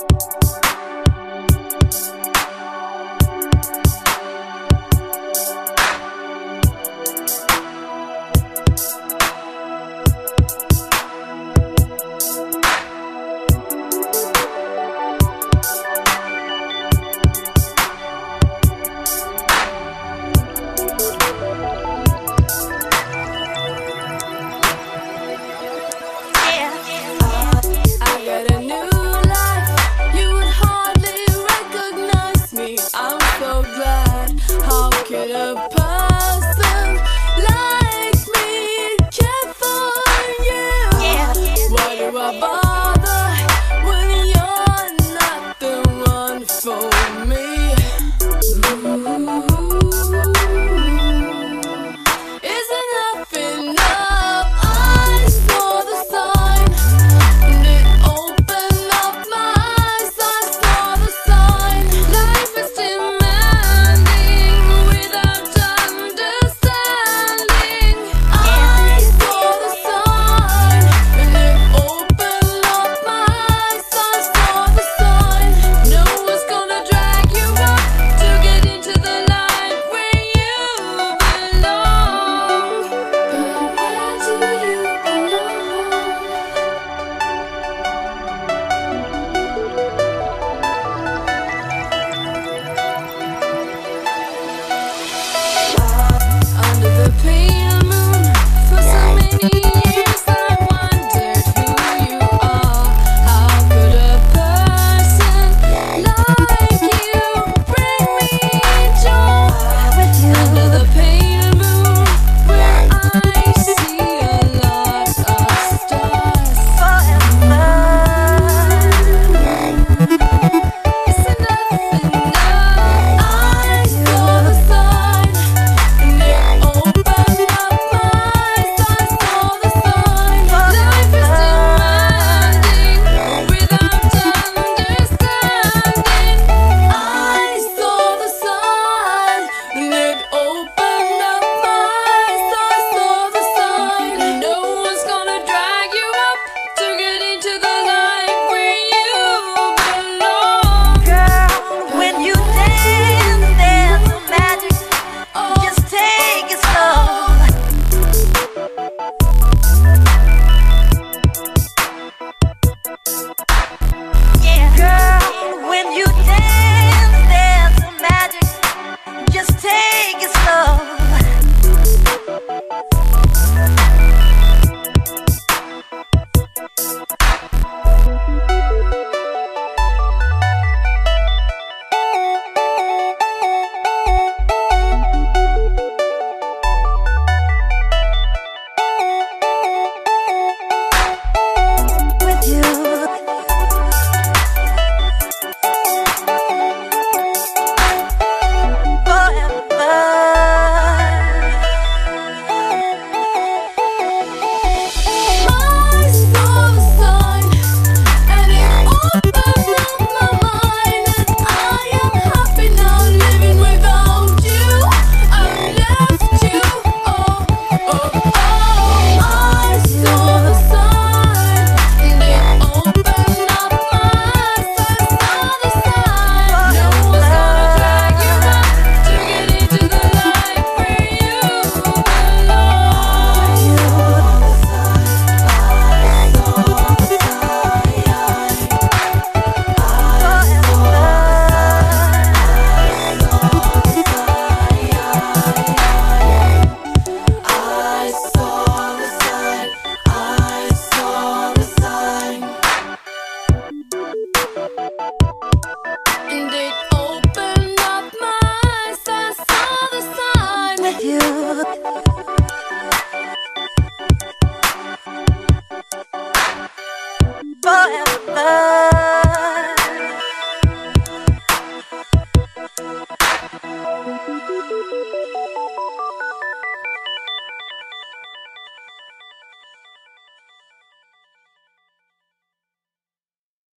you for